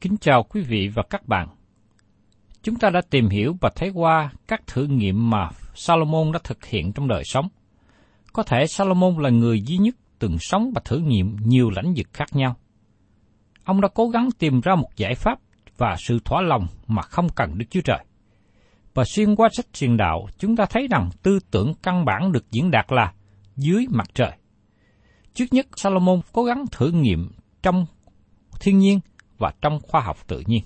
Kính chào quý vị và các bạn. Chúng ta đã tìm hiểu và thấy qua các thử nghiệm mà Salomon đã thực hiện trong đời sống. Có thể Salomon là người duy nhất từng sống và thử nghiệm nhiều lãnh vực khác nhau. Ông đã cố gắng tìm ra một giải pháp và sự thỏa lòng mà không cần Đức Chúa Trời. Và xuyên qua sách truyền đạo, chúng ta thấy rằng tư tưởng căn bản được diễn đạt là dưới mặt trời. Trước nhất, Salomon cố gắng thử nghiệm trong thiên nhiên và trong khoa học tự nhiên.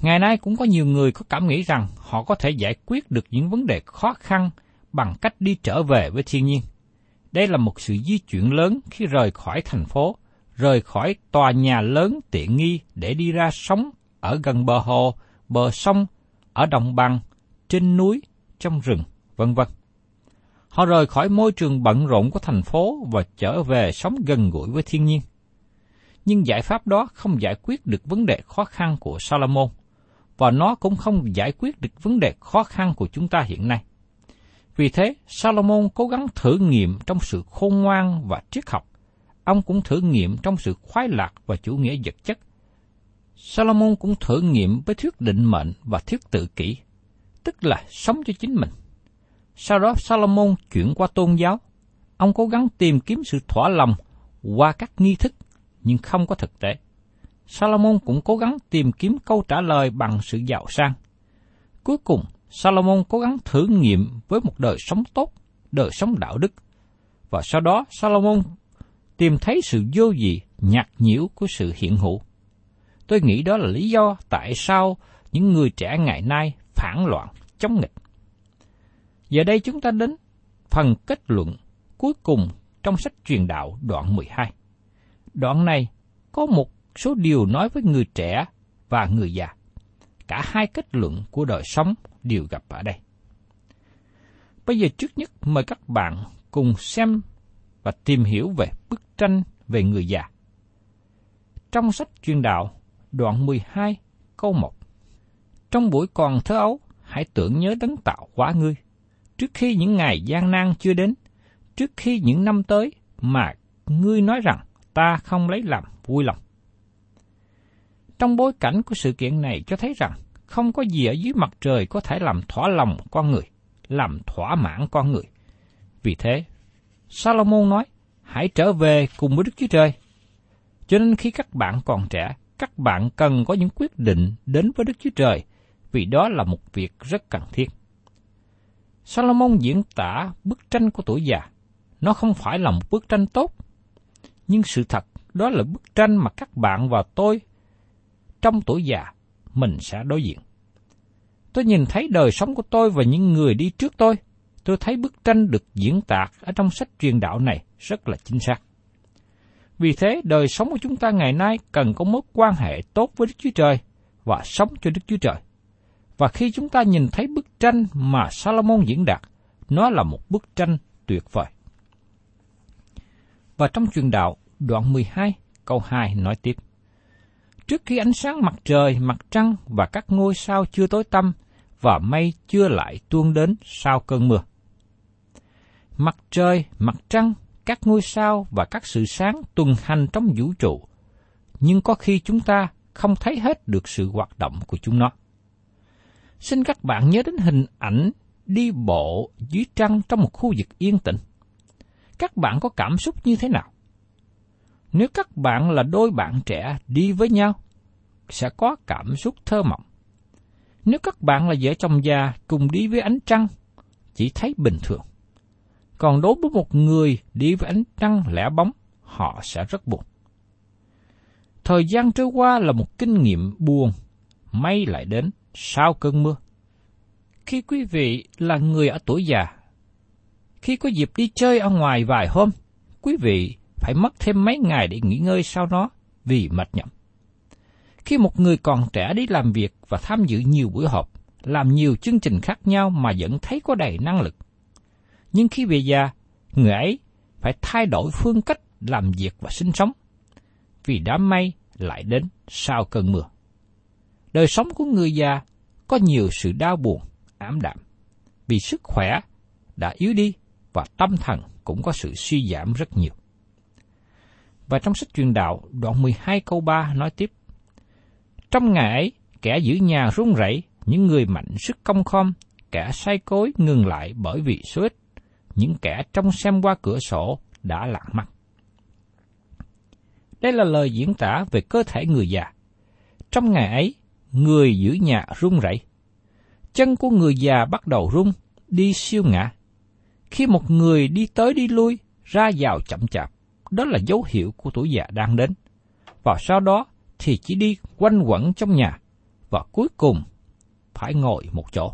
Ngày nay cũng có nhiều người có cảm nghĩ rằng họ có thể giải quyết được những vấn đề khó khăn bằng cách đi trở về với thiên nhiên. Đây là một sự di chuyển lớn khi rời khỏi thành phố, rời khỏi tòa nhà lớn tiện nghi để đi ra sống ở gần bờ hồ, bờ sông, ở đồng bằng, trên núi, trong rừng, vân vân. Họ rời khỏi môi trường bận rộn của thành phố và trở về sống gần gũi với thiên nhiên. Nhưng giải pháp đó không giải quyết được vấn đề khó khăn của Salomon, và nó cũng không giải quyết được vấn đề khó khăn của chúng ta hiện nay. Vì thế, Salomon cố gắng thử nghiệm trong sự khôn ngoan và triết học. Ông cũng thử nghiệm trong sự khoái lạc và chủ nghĩa vật chất. Salomon cũng thử nghiệm với thuyết định mệnh và thuyết tự kỷ, tức là sống cho chính mình. Sau đó Salomon chuyển qua tôn giáo. Ông cố gắng tìm kiếm sự thỏa lòng qua các nghi thức, nhưng không có thực tế. Salomon cũng cố gắng tìm kiếm câu trả lời bằng sự giàu sang. Cuối cùng, Salomon cố gắng thử nghiệm với một đời sống tốt, đời sống đạo đức. Và sau đó Salomon tìm thấy sự vô dị, nhạt nhiễu của sự hiện hữu. Tôi nghĩ đó là lý do tại sao những người trẻ ngày nay phản loạn, chống nghịch. Giờ đây chúng ta đến phần kết luận cuối cùng trong sách truyền đạo đoạn 12. Đoạn này có một số điều nói với người trẻ và người già. Cả hai kết luận của đời sống đều gặp ở đây. Bây giờ trước nhất mời các bạn cùng xem và tìm hiểu về bức tranh về người già. Trong sách chuyên đạo, đoạn 12, câu 1. Trong buổi còn thơ ấu, hãy tưởng nhớ đấng tạo hóa ngươi. Trước khi những ngày gian nan chưa đến, trước khi những năm tới mà ngươi nói rằng ta không lấy làm vui lòng. Trong bối cảnh của sự kiện này cho thấy rằng không có gì ở dưới mặt trời có thể làm thỏa lòng con người, làm thỏa mãn con người. Vì thế, Salomon nói, hãy trở về cùng với Đức Chúa Trời. Cho nên khi các bạn còn trẻ, các bạn cần có những quyết định đến với Đức Chúa Trời, vì đó là một việc rất cần thiết. Salomon diễn tả bức tranh của tuổi già. Nó không phải là một bức tranh tốt, nhưng sự thật đó là bức tranh mà các bạn và tôi trong tuổi già mình sẽ đối diện. Tôi nhìn thấy đời sống của tôi và những người đi trước tôi. Tôi thấy bức tranh được diễn tả ở trong sách truyền đạo này rất là chính xác. Vì thế, đời sống của chúng ta ngày nay cần có mối quan hệ tốt với Đức Chúa Trời và sống cho Đức Chúa Trời. Và khi chúng ta nhìn thấy bức tranh mà Salomon diễn đạt, nó là một bức tranh tuyệt vời. Và trong truyền đạo, đoạn 12, câu 2 nói tiếp. Trước khi ánh sáng mặt trời, mặt trăng và các ngôi sao chưa tối tăm, và mây chưa lại tuôn đến sau cơn mưa. Mặt trời, mặt trăng, các ngôi sao và các sự sáng tuần hành trong vũ trụ, nhưng có khi chúng ta không thấy hết được sự hoạt động của chúng nó. Xin các bạn nhớ đến hình ảnh đi bộ dưới trăng trong một khu vực yên tĩnh. Các bạn có cảm xúc như thế nào? Nếu các bạn là đôi bạn trẻ đi với nhau, sẽ có cảm xúc thơ mộng. Nếu các bạn là vợ chồng già cùng đi với ánh trăng, chỉ thấy bình thường. Còn đối với một người đi với ánh trăng lẻ bóng, họ sẽ rất buồn. Thời gian trôi qua là một kinh nghiệm buồn, may lại đến sau cơn mưa. Khi quý vị là người ở tuổi già, khi có dịp đi chơi ở ngoài vài hôm, quý vị phải mất thêm mấy ngày để nghỉ ngơi sau đó vì mệt nhọc. Khi một người còn trẻ đi làm việc và tham dự nhiều buổi họp, làm nhiều chương trình khác nhau mà vẫn thấy có đầy năng lực. Nhưng khi về già, người ấy phải thay đổi phương cách làm việc và sinh sống, vì đám mây lại đến sau cơn mưa. Đời sống của người già có nhiều sự đau buồn, ám đạm, vì sức khỏe đã yếu đi và tâm thần cũng có sự suy giảm rất nhiều. Và trong sách truyền đạo, đoạn 12 câu 3 nói tiếp, trong ngày ấy, kẻ giữ nhà run rẩy, những người mạnh sức công khom, kẻ say cối ngừng lại bởi vì số ít, những kẻ trong xem qua cửa sổ đã lạc mắt. Đây là lời diễn tả về cơ thể người già. Trong ngày ấy, người giữ nhà run rẩy. Chân của người già bắt đầu run, đi siêu ngã. Khi một người đi tới đi lui, ra vào chậm chạp, đó là dấu hiệu của tuổi già đang đến. Và sau đó, thì chỉ đi quanh quẩn trong nhà và cuối cùng phải ngồi một chỗ.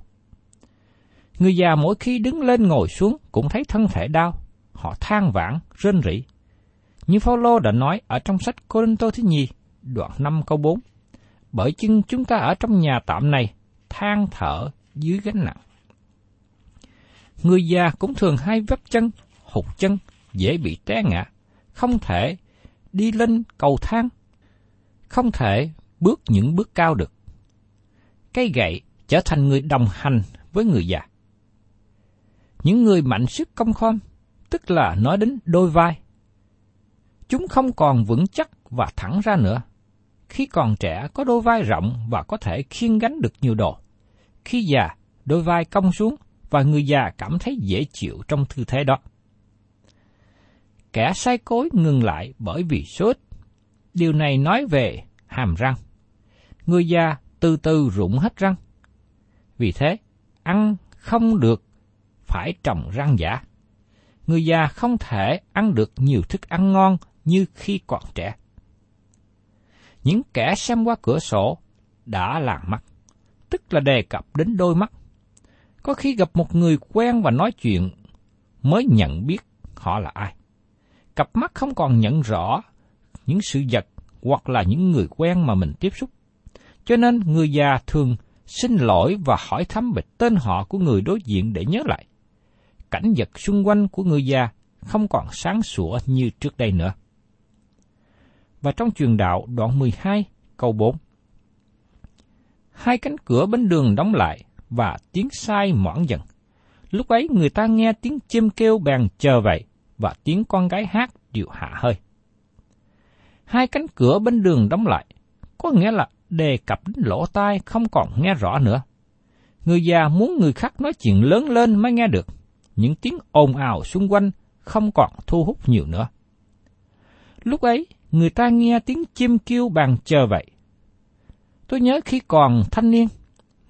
Người già mỗi khi đứng lên ngồi xuống cũng thấy thân thể đau, họ than vãn, rên rỉ. Như Phaolô đã nói ở trong sách Cô-rin-tô thứ nhì, đoạn 5 câu 4. Bởi chưng chúng ta ở trong nhà tạm này, than thở dưới gánh nặng. Người già cũng thường hay vấp chân, hụt chân, dễ bị té ngã, không thể đi lên cầu thang không thể bước những bước cao được. Cây gậy trở thành người đồng hành với người già. Những người mạnh sức công khom, tức là nói đến đôi vai. Chúng không còn vững chắc và thẳng ra nữa. Khi còn trẻ có đôi vai rộng và có thể khiêng gánh được nhiều đồ. Khi già, đôi vai cong xuống và người già cảm thấy dễ chịu trong tư thế đó. Kẻ sai cối ngừng lại bởi vì sốt Điều này nói về hàm răng. Người già từ từ rụng hết răng. Vì thế, ăn không được phải trồng răng giả. Người già không thể ăn được nhiều thức ăn ngon như khi còn trẻ. Những kẻ xem qua cửa sổ đã làng mắt, tức là đề cập đến đôi mắt. Có khi gặp một người quen và nói chuyện, mới nhận biết họ là ai. Cặp mắt không còn nhận rõ những sự vật hoặc là những người quen mà mình tiếp xúc. Cho nên người già thường xin lỗi và hỏi thăm về tên họ của người đối diện để nhớ lại. Cảnh vật xung quanh của người già không còn sáng sủa như trước đây nữa. Và trong truyền đạo đoạn 12 câu 4 Hai cánh cửa bên đường đóng lại và tiếng sai mõn dần. Lúc ấy người ta nghe tiếng chim kêu bèn chờ vậy và tiếng con gái hát đều hạ hơi hai cánh cửa bên đường đóng lại, có nghĩa là đề cập đến lỗ tai không còn nghe rõ nữa. Người già muốn người khác nói chuyện lớn lên mới nghe được, những tiếng ồn ào xung quanh không còn thu hút nhiều nữa. Lúc ấy, người ta nghe tiếng chim kêu bàn chờ vậy, Tôi nhớ khi còn thanh niên,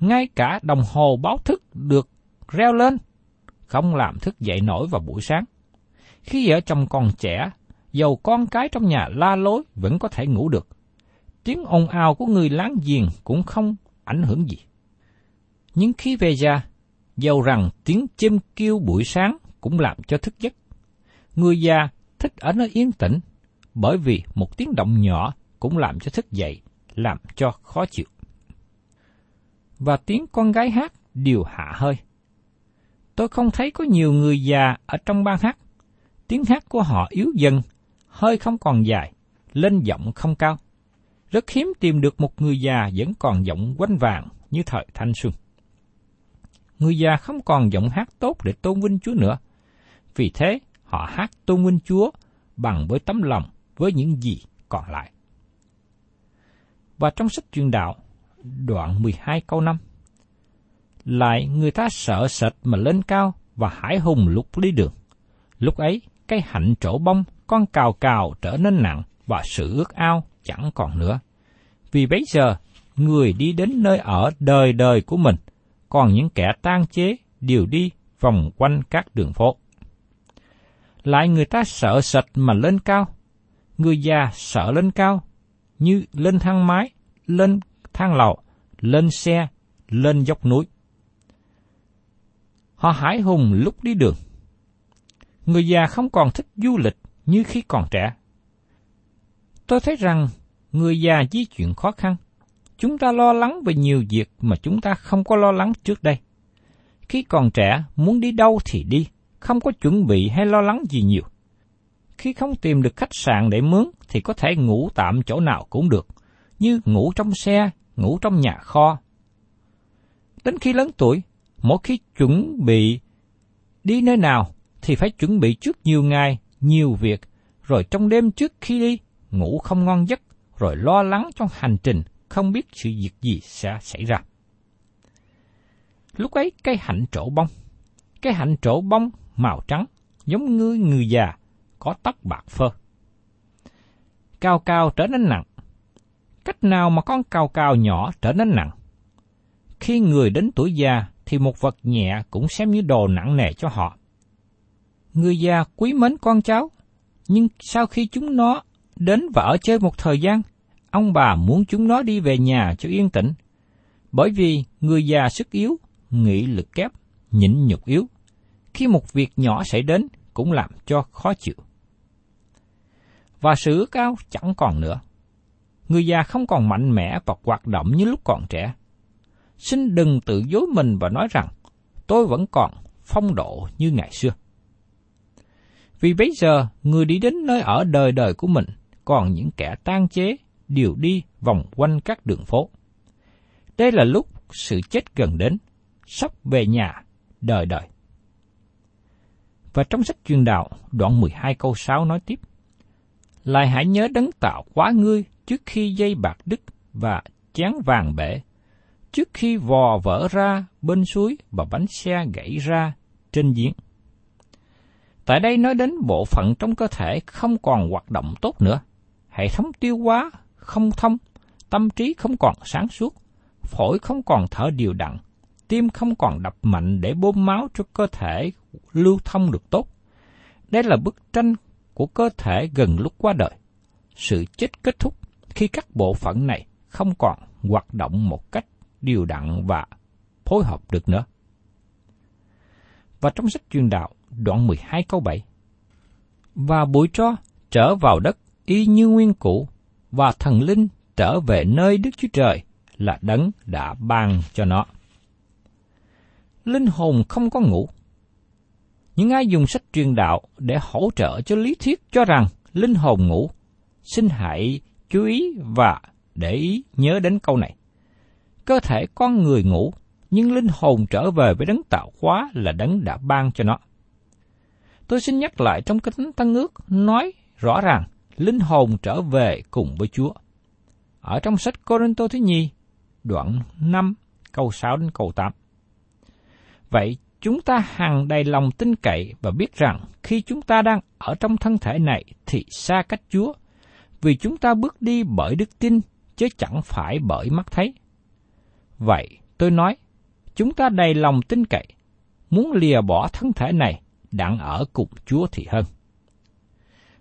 ngay cả đồng hồ báo thức được reo lên, không làm thức dậy nổi vào buổi sáng. Khi vợ chồng còn trẻ, dầu con cái trong nhà la lối vẫn có thể ngủ được. Tiếng ồn ào của người láng giềng cũng không ảnh hưởng gì. Nhưng khi về già, dầu rằng tiếng chim kêu buổi sáng cũng làm cho thức giấc. Người già thích ở nơi yên tĩnh, bởi vì một tiếng động nhỏ cũng làm cho thức dậy, làm cho khó chịu. Và tiếng con gái hát đều hạ hơi. Tôi không thấy có nhiều người già ở trong ban hát. Tiếng hát của họ yếu dần, hơi không còn dài, lên giọng không cao. Rất hiếm tìm được một người già vẫn còn giọng quanh vàng như thời thanh xuân. Người già không còn giọng hát tốt để tôn vinh Chúa nữa. Vì thế, họ hát tôn vinh Chúa bằng với tấm lòng với những gì còn lại. Và trong sách truyền đạo, đoạn 12 câu 5, Lại người ta sợ sệt mà lên cao và hải hùng lúc đi đường. Lúc ấy, cái hạnh trổ bông, con cào cào trở nên nặng và sự ước ao chẳng còn nữa. Vì bấy giờ, người đi đến nơi ở đời đời của mình, còn những kẻ tan chế đều đi vòng quanh các đường phố. Lại người ta sợ sệt mà lên cao, người già sợ lên cao, như lên thang máy, lên thang lầu, lên xe, lên dốc núi. Họ hãi hùng lúc đi đường. Người già không còn thích du lịch như khi còn trẻ. Tôi thấy rằng người già di chuyển khó khăn. Chúng ta lo lắng về nhiều việc mà chúng ta không có lo lắng trước đây. Khi còn trẻ, muốn đi đâu thì đi, không có chuẩn bị hay lo lắng gì nhiều. Khi không tìm được khách sạn để mướn thì có thể ngủ tạm chỗ nào cũng được, như ngủ trong xe, ngủ trong nhà kho. Đến khi lớn tuổi, mỗi khi chuẩn bị đi nơi nào thì phải chuẩn bị trước nhiều ngày, nhiều việc, rồi trong đêm trước khi đi, ngủ không ngon giấc, rồi lo lắng trong hành trình, không biết sự việc gì sẽ xảy ra. Lúc ấy cây hạnh trổ bông, cây hạnh trổ bông màu trắng, giống như người già, có tóc bạc phơ. Cao cao trở nên nặng. Cách nào mà con cao cao nhỏ trở nên nặng? Khi người đến tuổi già thì một vật nhẹ cũng xem như đồ nặng nề cho họ. Người già quý mến con cháu, nhưng sau khi chúng nó đến và ở chơi một thời gian, ông bà muốn chúng nó đi về nhà cho yên tĩnh. Bởi vì người già sức yếu, nghị lực kép, nhịn nhục yếu. Khi một việc nhỏ xảy đến cũng làm cho khó chịu. Và sự cao chẳng còn nữa. Người già không còn mạnh mẽ và hoạt động như lúc còn trẻ. Xin đừng tự dối mình và nói rằng tôi vẫn còn phong độ như ngày xưa. Vì bây giờ, người đi đến nơi ở đời đời của mình, còn những kẻ tan chế đều đi vòng quanh các đường phố. Đây là lúc sự chết gần đến, sắp về nhà, đời đời. Và trong sách truyền đạo, đoạn 12 câu 6 nói tiếp, Lại hãy nhớ đấng tạo quá ngươi trước khi dây bạc đứt và chén vàng bể, trước khi vò vỡ ra bên suối và bánh xe gãy ra trên giếng. Tại đây nói đến bộ phận trong cơ thể không còn hoạt động tốt nữa. Hệ thống tiêu hóa không thông, tâm trí không còn sáng suốt, phổi không còn thở điều đặn, tim không còn đập mạnh để bơm máu cho cơ thể lưu thông được tốt. Đây là bức tranh của cơ thể gần lúc qua đời. Sự chết kết thúc khi các bộ phận này không còn hoạt động một cách điều đặn và phối hợp được nữa. Và trong sách chuyên đạo, đoạn 12 câu 7. Và bụi tro trở vào đất y như nguyên cũ, và thần linh trở về nơi Đức Chúa Trời là đấng đã ban cho nó. Linh hồn không có ngủ. Những ai dùng sách truyền đạo để hỗ trợ cho lý thuyết cho rằng linh hồn ngủ, xin hãy chú ý và để ý nhớ đến câu này. Cơ thể con người ngủ, nhưng linh hồn trở về với đấng tạo hóa là đấng đã ban cho nó. Tôi xin nhắc lại trong kinh Tăng ước nói rõ ràng linh hồn trở về cùng với Chúa. Ở trong sách Corinto thứ nhì, đoạn 5, câu 6 đến câu 8. Vậy chúng ta hằng đầy lòng tin cậy và biết rằng khi chúng ta đang ở trong thân thể này thì xa cách Chúa, vì chúng ta bước đi bởi đức tin chứ chẳng phải bởi mắt thấy. Vậy tôi nói, chúng ta đầy lòng tin cậy, muốn lìa bỏ thân thể này, đặng ở cùng Chúa thì hơn.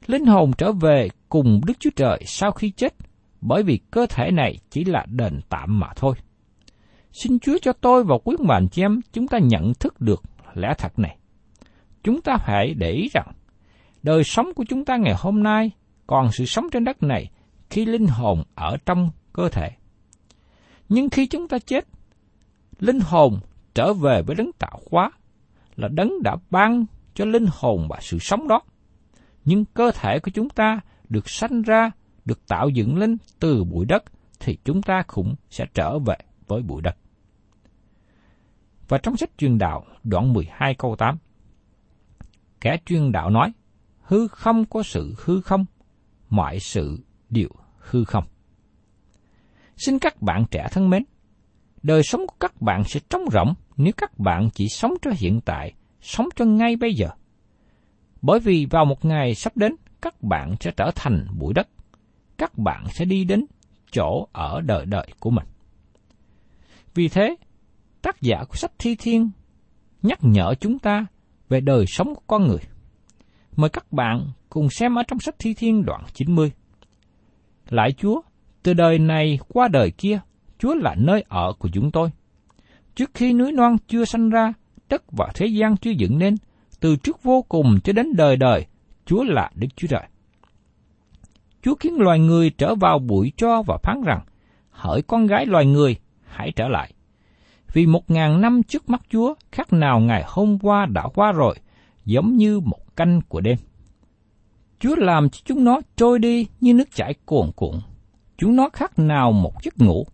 Linh hồn trở về cùng Đức Chúa Trời sau khi chết, bởi vì cơ thể này chỉ là đền tạm mà thôi. Xin Chúa cho tôi và quý bạn chị em chúng ta nhận thức được lẽ thật này. Chúng ta phải để ý rằng, đời sống của chúng ta ngày hôm nay còn sự sống trên đất này khi linh hồn ở trong cơ thể. Nhưng khi chúng ta chết, linh hồn trở về với đấng tạo hóa là đấng đã ban cho linh hồn và sự sống đó. Nhưng cơ thể của chúng ta được sanh ra, được tạo dựng lên từ bụi đất, thì chúng ta cũng sẽ trở về với bụi đất. Và trong sách truyền đạo đoạn 12 câu 8, kẻ truyền đạo nói, hư không có sự hư không, mọi sự đều hư không. Xin các bạn trẻ thân mến, đời sống của các bạn sẽ trống rỗng nếu các bạn chỉ sống cho hiện tại, sống cho ngay bây giờ. Bởi vì vào một ngày sắp đến, các bạn sẽ trở thành bụi đất. Các bạn sẽ đi đến chỗ ở đời đời của mình. Vì thế, tác giả của sách Thi Thiên nhắc nhở chúng ta về đời sống của con người. Mời các bạn cùng xem ở trong sách Thi Thiên đoạn 90. Lại Chúa, từ đời này qua đời kia, Chúa là nơi ở của chúng tôi. Trước khi núi non chưa sanh ra, đất và thế gian chưa dựng nên, từ trước vô cùng cho đến đời đời, Chúa là Đức Chúa Trời. Chúa khiến loài người trở vào bụi cho và phán rằng, hỡi con gái loài người, hãy trở lại. Vì một ngàn năm trước mắt Chúa, khác nào ngày hôm qua đã qua rồi, giống như một canh của đêm. Chúa làm cho chúng nó trôi đi như nước chảy cuồn cuộn. Chúng nó khác nào một giấc ngủ.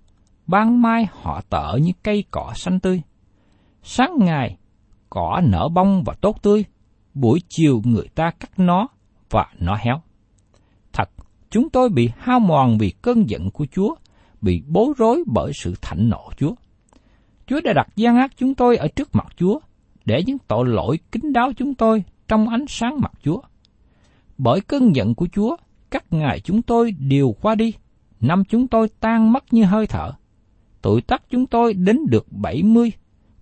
Ban mai họ tở như cây cỏ xanh tươi. Sáng ngày, cỏ nở bông và tốt tươi. Buổi chiều người ta cắt nó và nó héo. Thật, chúng tôi bị hao mòn vì cơn giận của Chúa, bị bối rối bởi sự thạnh nộ Chúa. Chúa đã đặt gian ác chúng tôi ở trước mặt Chúa, để những tội lỗi kính đáo chúng tôi trong ánh sáng mặt Chúa. Bởi cơn giận của Chúa, các ngày chúng tôi đều qua đi, năm chúng tôi tan mất như hơi thở. Tuổi tác chúng tôi đến được 70,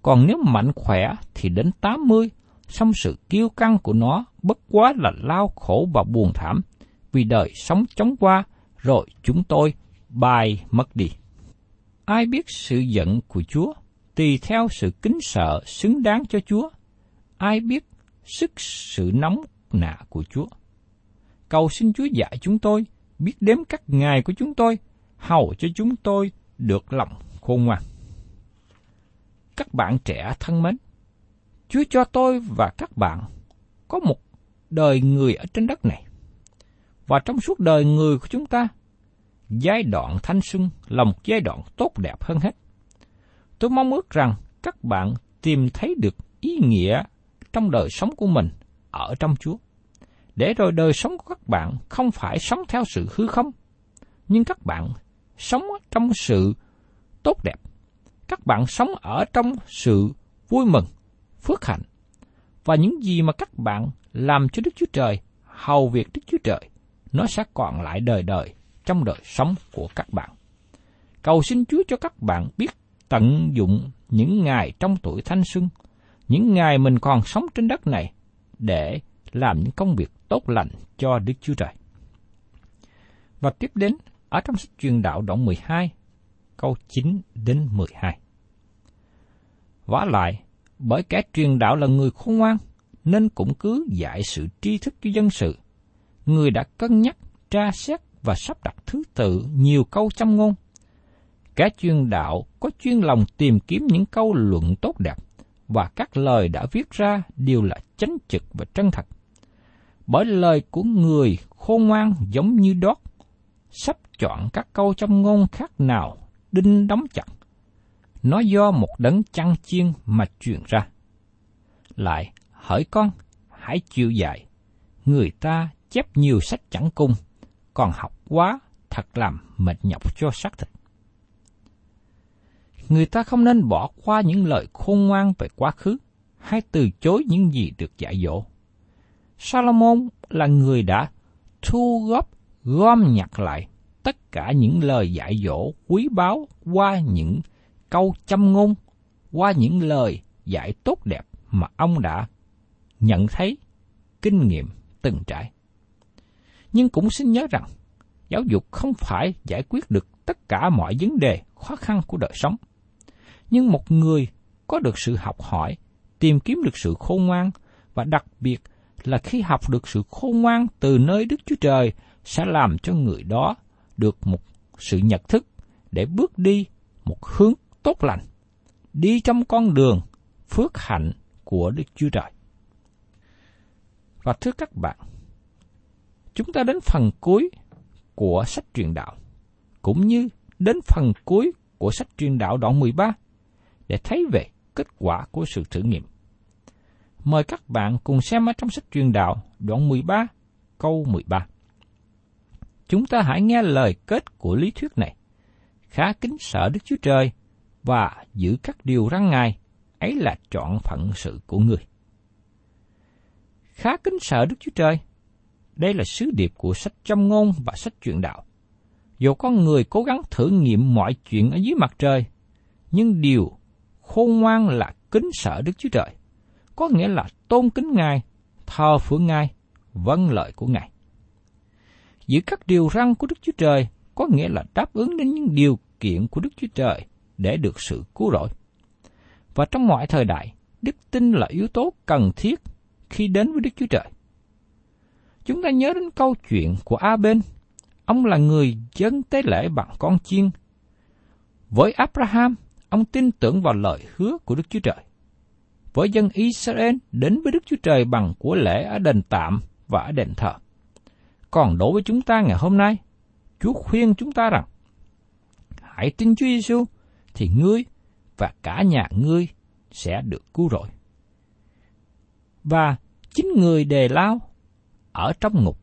còn nếu mạnh khỏe thì đến 80, song sự kiêu căng của nó bất quá là lao khổ và buồn thảm, vì đời sống chóng qua, rồi chúng tôi bay mất đi. Ai biết sự giận của Chúa, tùy theo sự kính sợ xứng đáng cho Chúa. Ai biết sức sự nóng nạ của Chúa cầu xin Chúa dạy chúng tôi biết đếm các ngày của chúng tôi, hầu cho chúng tôi được lòng khôn ngoan. Các bạn trẻ thân mến, Chúa cho tôi và các bạn có một đời người ở trên đất này. Và trong suốt đời người của chúng ta, giai đoạn thanh xuân là một giai đoạn tốt đẹp hơn hết. Tôi mong ước rằng các bạn tìm thấy được ý nghĩa trong đời sống của mình ở trong Chúa để rồi đời sống của các bạn không phải sống theo sự hư không, nhưng các bạn sống trong sự tốt đẹp. Các bạn sống ở trong sự vui mừng, phước hạnh, và những gì mà các bạn làm cho Đức Chúa Trời, hầu việc Đức Chúa Trời, nó sẽ còn lại đời đời trong đời sống của các bạn. Cầu xin Chúa cho các bạn biết tận dụng những ngày trong tuổi thanh xuân, những ngày mình còn sống trên đất này, để làm những công việc tốt lành cho Đức Chúa Trời. Và tiếp đến, ở trong sách truyền đạo đoạn 12, câu 9 đến 12. Vả lại, bởi kẻ truyền đạo là người khôn ngoan, nên cũng cứ dạy sự tri thức cho dân sự. Người đã cân nhắc, tra xét và sắp đặt thứ tự nhiều câu châm ngôn. Kẻ truyền đạo có chuyên lòng tìm kiếm những câu luận tốt đẹp, và các lời đã viết ra đều là chánh trực và chân thật bởi lời của người khôn ngoan giống như đót, sắp chọn các câu trong ngôn khác nào đinh đóng chặt. Nó do một đấng chăn chiên mà truyền ra. Lại, hỡi con, hãy chịu dạy. Người ta chép nhiều sách chẳng cung, còn học quá thật làm mệt nhọc cho xác thịt. Người ta không nên bỏ qua những lời khôn ngoan về quá khứ, hay từ chối những gì được dạy dỗ Salomon là người đã thu góp, gom nhặt lại tất cả những lời dạy dỗ quý báu qua những câu châm ngôn, qua những lời dạy tốt đẹp mà ông đã nhận thấy, kinh nghiệm từng trải. Nhưng cũng xin nhớ rằng, giáo dục không phải giải quyết được tất cả mọi vấn đề khó khăn của đời sống. Nhưng một người có được sự học hỏi, tìm kiếm được sự khôn ngoan và đặc biệt là khi học được sự khôn ngoan từ nơi Đức Chúa Trời sẽ làm cho người đó được một sự nhận thức để bước đi một hướng tốt lành, đi trong con đường phước hạnh của Đức Chúa Trời. Và thưa các bạn, chúng ta đến phần cuối của sách truyền đạo, cũng như đến phần cuối của sách truyền đạo đoạn 13 để thấy về kết quả của sự thử nghiệm. Mời các bạn cùng xem ở trong sách truyền đạo đoạn 13 câu 13. Chúng ta hãy nghe lời kết của lý thuyết này. Khá kính sợ Đức Chúa Trời và giữ các điều răn Ngài, ấy là chọn phận sự của người. Khá kính sợ Đức Chúa Trời. Đây là sứ điệp của sách châm ngôn và sách truyền đạo. Dù con người cố gắng thử nghiệm mọi chuyện ở dưới mặt trời, nhưng điều khôn ngoan là kính sợ Đức Chúa Trời, có nghĩa là tôn kính Ngài, thờ phượng Ngài, vâng lời của Ngài. Giữ các điều răn của Đức Chúa Trời có nghĩa là đáp ứng đến những điều kiện của Đức Chúa Trời để được sự cứu rỗi. Và trong mọi thời đại, đức tin là yếu tố cần thiết khi đến với Đức Chúa Trời. Chúng ta nhớ đến câu chuyện của A Bên. Ông là người dân tế lễ bằng con chiên. Với Abraham, ông tin tưởng vào lời hứa của Đức Chúa Trời. Với dân Israel đến với Đức Chúa Trời bằng của lễ ở đền tạm và ở đền thờ. Còn đối với chúng ta ngày hôm nay, Chúa khuyên chúng ta rằng, hãy tin Chúa Giêsu thì ngươi và cả nhà ngươi sẽ được cứu rỗi. Và chính người đề lao ở trong ngục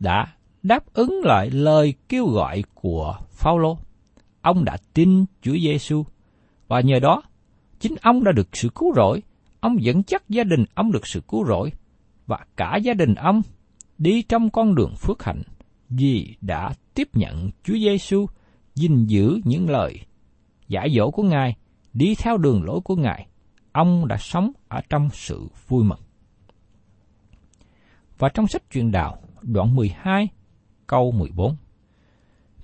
đã đáp ứng lại lời kêu gọi của Phaolô. Ông đã tin Chúa Giêsu và nhờ đó chính ông đã được sự cứu rỗi, ông dẫn chắc gia đình ông được sự cứu rỗi và cả gia đình ông đi trong con đường phước hạnh vì đã tiếp nhận Chúa Giêsu gìn giữ những lời giải dỗ của Ngài, đi theo đường lối của Ngài, ông đã sống ở trong sự vui mừng. Và trong sách truyền đạo, đoạn 12, câu 14.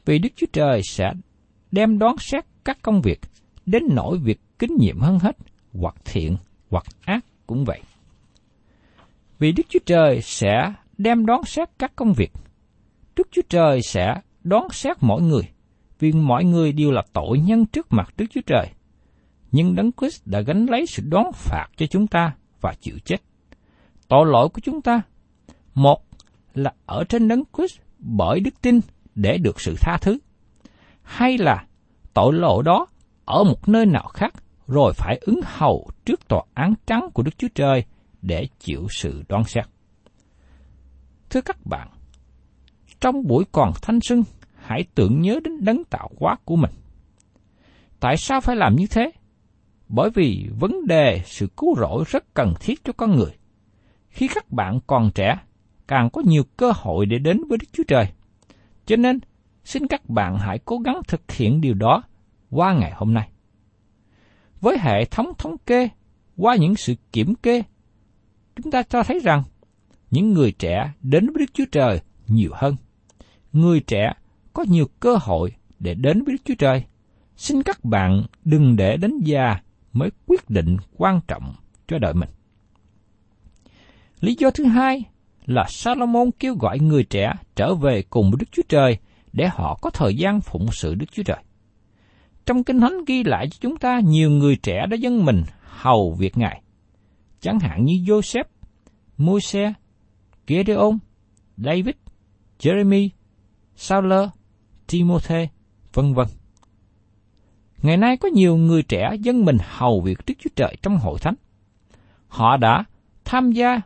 Vì Đức Chúa Trời sẽ đem đoán xét các công việc, đến nỗi việc kính nhiệm hơn hết, hoặc thiện, hoặc ác cũng vậy. Vì Đức Chúa Trời sẽ đem đón xét các công việc. Đức Chúa Trời sẽ đón xét mọi người, vì mọi người đều là tội nhân trước mặt Đức Chúa Trời. Nhưng Đấng Christ đã gánh lấy sự đón phạt cho chúng ta và chịu chết. Tội lỗi của chúng ta, một là ở trên Đấng Christ bởi đức tin để được sự tha thứ, hay là tội lỗi đó ở một nơi nào khác rồi phải ứng hầu trước tòa án trắng của Đức Chúa Trời để chịu sự đoán xét. Thưa các bạn, trong buổi còn thanh xuân, hãy tưởng nhớ đến đấng tạo hóa của mình. Tại sao phải làm như thế? Bởi vì vấn đề sự cứu rỗi rất cần thiết cho con người. Khi các bạn còn trẻ, càng có nhiều cơ hội để đến với Đức Chúa Trời. Cho nên, xin các bạn hãy cố gắng thực hiện điều đó qua ngày hôm nay. Với hệ thống thống kê, qua những sự kiểm kê, chúng ta cho thấy rằng những người trẻ đến với Đức Chúa Trời nhiều hơn. Người trẻ có nhiều cơ hội để đến với Đức Chúa Trời. Xin các bạn đừng để đến già mới quyết định quan trọng cho đời mình. Lý do thứ hai là Salomon kêu gọi người trẻ trở về cùng với Đức Chúa Trời để họ có thời gian phụng sự Đức Chúa Trời. Trong Kinh Thánh ghi lại cho chúng ta nhiều người trẻ đã dân mình hầu việc Ngài, chẳng hạn như Joseph, Môi-se, Gedeon, David, Jeremy, Sauler, Timothy, vân vân. Ngày nay có nhiều người trẻ dân mình hầu việc Đức Chúa Trời trong hội thánh. Họ đã tham gia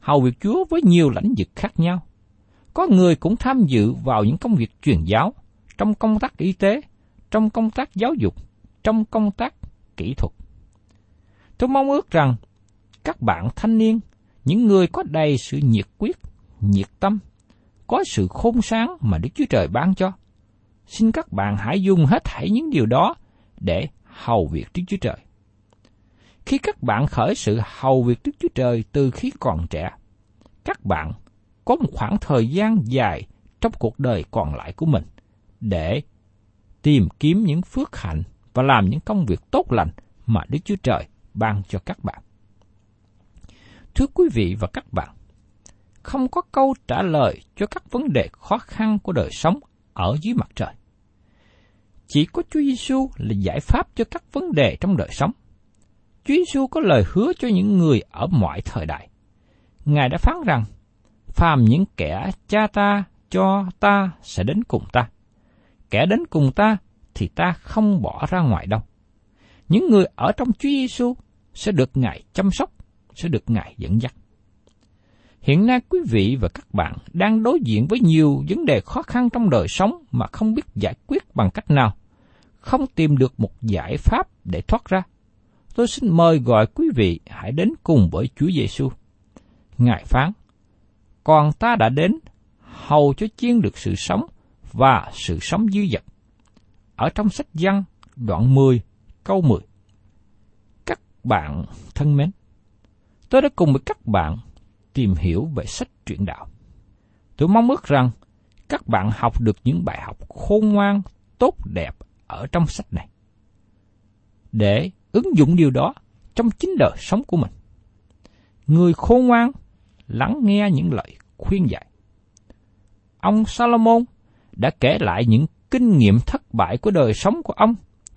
hầu việc Chúa với nhiều lãnh vực khác nhau. Có người cũng tham dự vào những công việc truyền giáo, trong công tác y tế, trong công tác giáo dục, trong công tác kỹ thuật. Tôi mong ước rằng các bạn thanh niên, những người có đầy sự nhiệt quyết, nhiệt tâm, có sự khôn sáng mà Đức Chúa Trời ban cho, xin các bạn hãy dùng hết thảy những điều đó để hầu việc Đức Chúa Trời. Khi các bạn khởi sự hầu việc Đức Chúa Trời từ khi còn trẻ, các bạn có một khoảng thời gian dài trong cuộc đời còn lại của mình để tìm kiếm những phước hạnh và làm những công việc tốt lành mà Đức Chúa Trời ban cho các bạn. Thưa quý vị và các bạn, không có câu trả lời cho các vấn đề khó khăn của đời sống ở dưới mặt trời. Chỉ có Chúa Giêsu là giải pháp cho các vấn đề trong đời sống. Chúa Giêsu có lời hứa cho những người ở mọi thời đại. Ngài đã phán rằng, phàm những kẻ cha ta cho ta sẽ đến cùng ta. Kẻ đến cùng ta thì ta không bỏ ra ngoài đâu. Những người ở trong Chúa Giêsu sẽ được Ngài chăm sóc, sẽ được Ngài dẫn dắt. Hiện nay quý vị và các bạn đang đối diện với nhiều vấn đề khó khăn trong đời sống mà không biết giải quyết bằng cách nào, không tìm được một giải pháp để thoát ra. Tôi xin mời gọi quý vị hãy đến cùng với Chúa Giêsu. Ngài phán: "Còn ta đã đến hầu cho chiên được sự sống và sự sống dư dật." Ở trong sách văn đoạn 10 câu 10. Các bạn thân mến, tôi đã cùng với các bạn tìm hiểu về sách truyện đạo. Tôi mong ước rằng các bạn học được những bài học khôn ngoan, tốt đẹp ở trong sách này. Để ứng dụng điều đó trong chính đời sống của mình. Người khôn ngoan lắng nghe những lời khuyên dạy. Ông Salomon đã kể lại những kinh nghiệm thất bại của đời sống của ông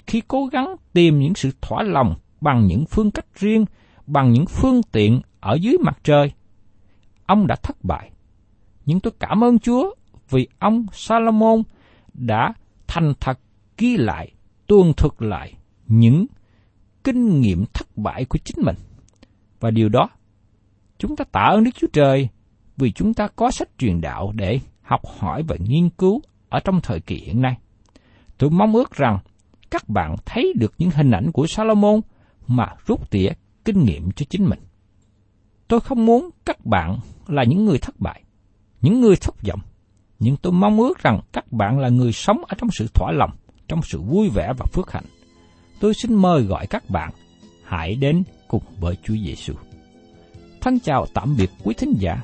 khi cố gắng tìm những sự thỏa lòng bằng những phương cách riêng, bằng những phương tiện ở dưới mặt trời ông đã thất bại. Nhưng tôi cảm ơn Chúa vì ông Salomon đã thành thật ghi lại, tuân thuật lại những kinh nghiệm thất bại của chính mình. Và điều đó, chúng ta tạ ơn Đức Chúa Trời vì chúng ta có sách truyền đạo để học hỏi và nghiên cứu ở trong thời kỳ hiện nay. Tôi mong ước rằng các bạn thấy được những hình ảnh của Salomon mà rút tỉa kinh nghiệm cho chính mình. Tôi không muốn các bạn là những người thất bại, những người thất vọng, nhưng tôi mong ước rằng các bạn là người sống ở trong sự thỏa lòng, trong sự vui vẻ và phước hạnh. Tôi xin mời gọi các bạn hãy đến cùng với Chúa Giêsu. Thân chào tạm biệt quý thính giả